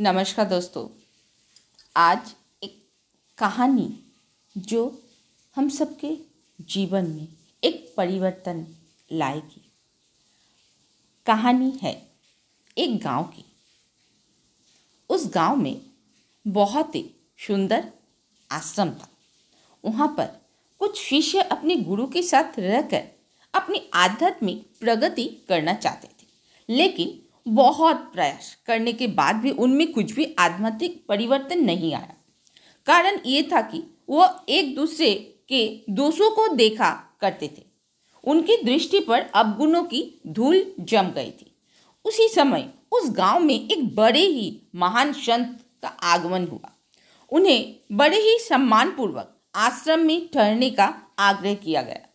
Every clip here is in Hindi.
नमस्कार दोस्तों, आज एक कहानी जो हम सबके जीवन में एक परिवर्तन लाएगी। कहानी है एक गाँव की। उस गाँव में बहुत ही सुंदर आश्रम था। वहाँ पर कुछ शिष्य अपने गुरु के साथ रहकर अपनी आध्यात्मिक प्रगति करना चाहते थे। लेकिन बहुत प्रयास करने के बाद भी उनमें कुछ भी आध्यात्मिक परिवर्तन नहीं आया। कारण ये था कि वह एक दूसरे के दोषों को देखा करते थे। उनकी दृष्टि पर अवगुणों की धूल जम गई थी। उसी समय उस गाँव में एक बड़े ही महान संत का आगमन हुआ। उन्हें बड़े ही सम्मानपूर्वक आश्रम में ठहरने का आग्रह किया गया।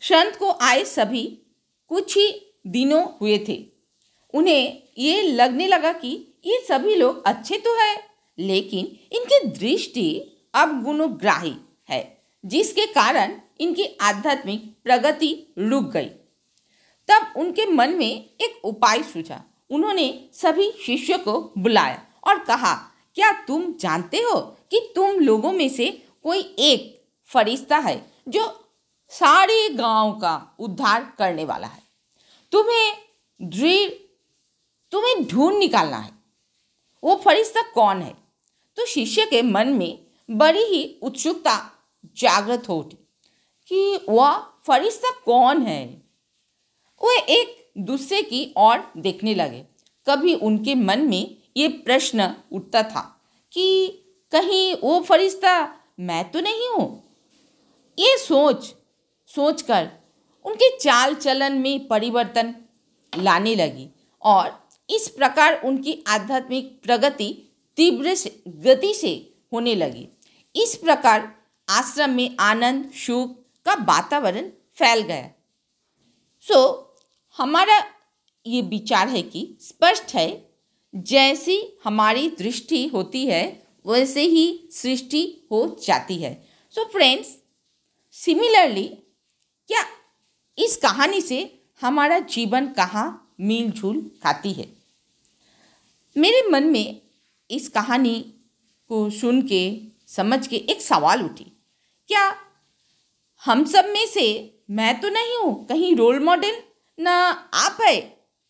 संत को आए सभी कुछ ही दिनों हुए थे। उन्हें ये लगने लगा कि ये सभी लोग अच्छे तो है, लेकिन इनकी दृष्टि अब गुणग्राही है, जिसके कारण इनकी आध्यात्मिक प्रगति रुक गई। तब उनके मन में एक उपाय सूझा। उन्होंने सभी शिष्यों को बुलाया और कहा, क्या तुम जानते हो कि तुम लोगों में से कोई एक फरिश्ता है जो सारे गाँव का उद्धार करने वाला है? तुम्हें दृढ़ तुम्हें ढूंढ निकालना है। वो फरिश्ता कौन है? तो शिष्य के मन में बड़ी ही उत्सुकता जागृत हो उठी कि वह फरिश्ता कौन है? वे एक दूसरे की ओर देखने लगे। कभी उनके मन में ये प्रश्न उठता था कि कहीं वो फरिश्ता मैं तो नहीं हूँ? ये सोच, सोचकर उनके चाल चलन में परिवर्तन लाने लगी और इस प्रकार उनकी आध्यात्मिक प्रगति तीव्र गति से होने लगी। इस प्रकार आश्रम में आनंद सुख का वातावरण फैल गया। सो so, हमारा ये विचार है कि स्पष्ट है जैसी हमारी दृष्टि होती है वैसे ही सृष्टि हो जाती है। सो फ्रेंड्स सिमिलरली क्या इस कहानी से हमारा जीवन कहाँ मिलजुल खाती है? मेरे मन में इस कहानी को सुन के, समझ के एक सवाल उठी। क्या हम सब में से मैं तो नहीं हूँ? कहीं रोल मॉडल ना आप है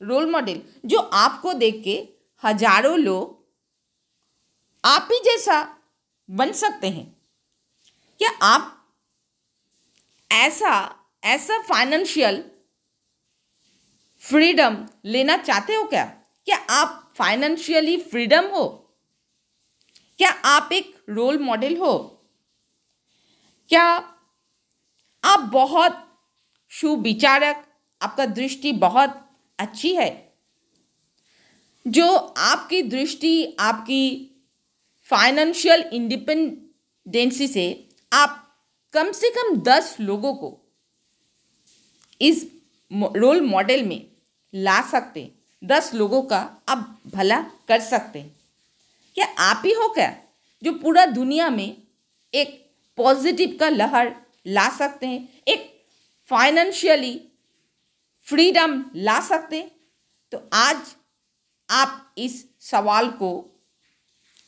रोल मॉडल जो आपको देख के हज़ारों लोग आप ही जैसा बन सकते हैं। क्या आप ऐसा ऐसा फाइनेंशियल फ्रीडम लेना चाहते हो क्या? क्या आप फाइनेंशियली फ्रीडम हो? क्या आप एक रोल मॉडल हो? क्या आप बहुत सुविचारक, आपका दृष्टि बहुत अच्छी है? जो आपकी दृष्टि, आपकी फाइनेंशियल इंडिपेंडेंसी से आप कम से कम दस लोगों को इस रोल मॉडल में ला सकते हैं। दस लोगों का आप भला कर सकते हैं। क्या आप ही हो क्या जो पूरा दुनिया में एक पॉजिटिव का लहर ला सकते हैं, एक फाइनेंशियली फ्रीडम ला सकते हैं? तो आज आप इस सवाल को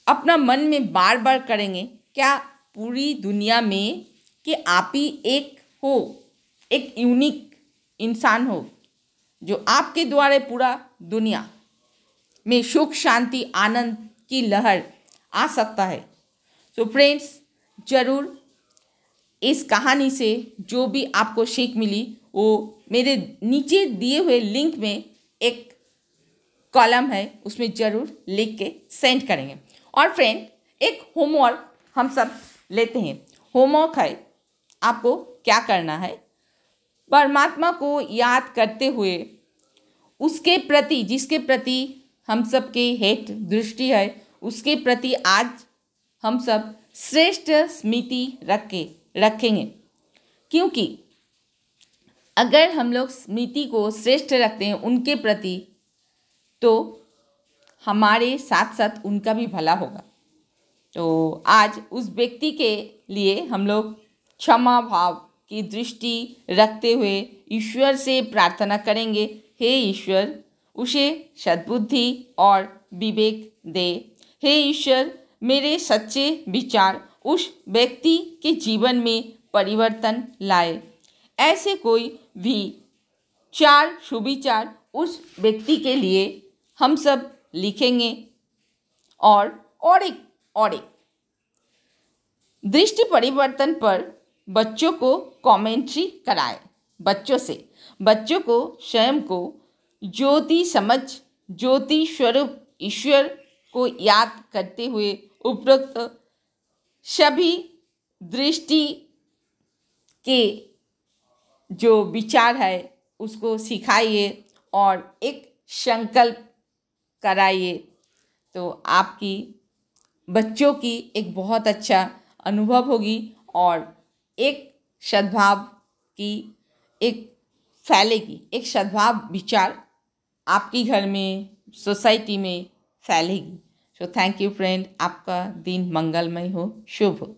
अपना मन में बार बार करेंगे, क्या पूरी दुनिया में कि आप ही एक हो, एक यूनिक इंसान हो, जो आपके द्वारा पूरा दुनिया में सुख, शांति, आनंद की लहर आ सकता है। सो फ्रेंड्स ज़रूर इस कहानी से जो भी आपको सीख मिली, वो मेरे नीचे दिए हुए लिंक में एक कॉलम है, उसमें ज़रूर लिख के सेंड करेंगे। और फ्रेंड एक होमवर्क हम सब लेते हैं। होमवर्क है, आपको क्या करना है? परमात्मा को याद करते हुए उसके प्रति, जिसके प्रति हम सब के हेट दृष्टि है, उसके प्रति आज हम सब श्रेष्ठ स्मृति रख, रखेंगे। क्योंकि अगर हम लोग स्मृति को श्रेष्ठ रखते हैं उनके प्रति तो हमारे साथ साथ उनका भी भला होगा। तो आज उस व्यक्ति के लिए हम लोग क्षमा भाव की दृष्टि रखते हुए ईश्वर से प्रार्थना करेंगे। हे ईश्वर, उसे सद्बुद्धि और विवेक दे। हे ईश्वर, मेरे सच्चे विचार उस व्यक्ति के जीवन में परिवर्तन लाए। ऐसे कोई भी चार सुविचार उस व्यक्ति के लिए हम सब लिखेंगे और और एक और एक। दृष्टि परिवर्तन पर बच्चों को कमेंट्री कराए। बच्चों से। बच्चों को, स्वयं को ज्योति समझ, ज्योति स्वरूप ईश्वर को याद करते हुए उपरोक्त सभी दृष्टि के जो विचार है, उसको सिखाइए और एक संकल्प कराइए। तो आपकी, बच्चों की एक बहुत अच्छा अनुभव होगी और एक सद्भाव की एक फैलेगी, एक सद्भाव विचार आपकी घर में, सोसाइटी में फैलेगी। सो थैंक यू फ्रेंड आपका दिन मंगलमय हो, शुभ हो।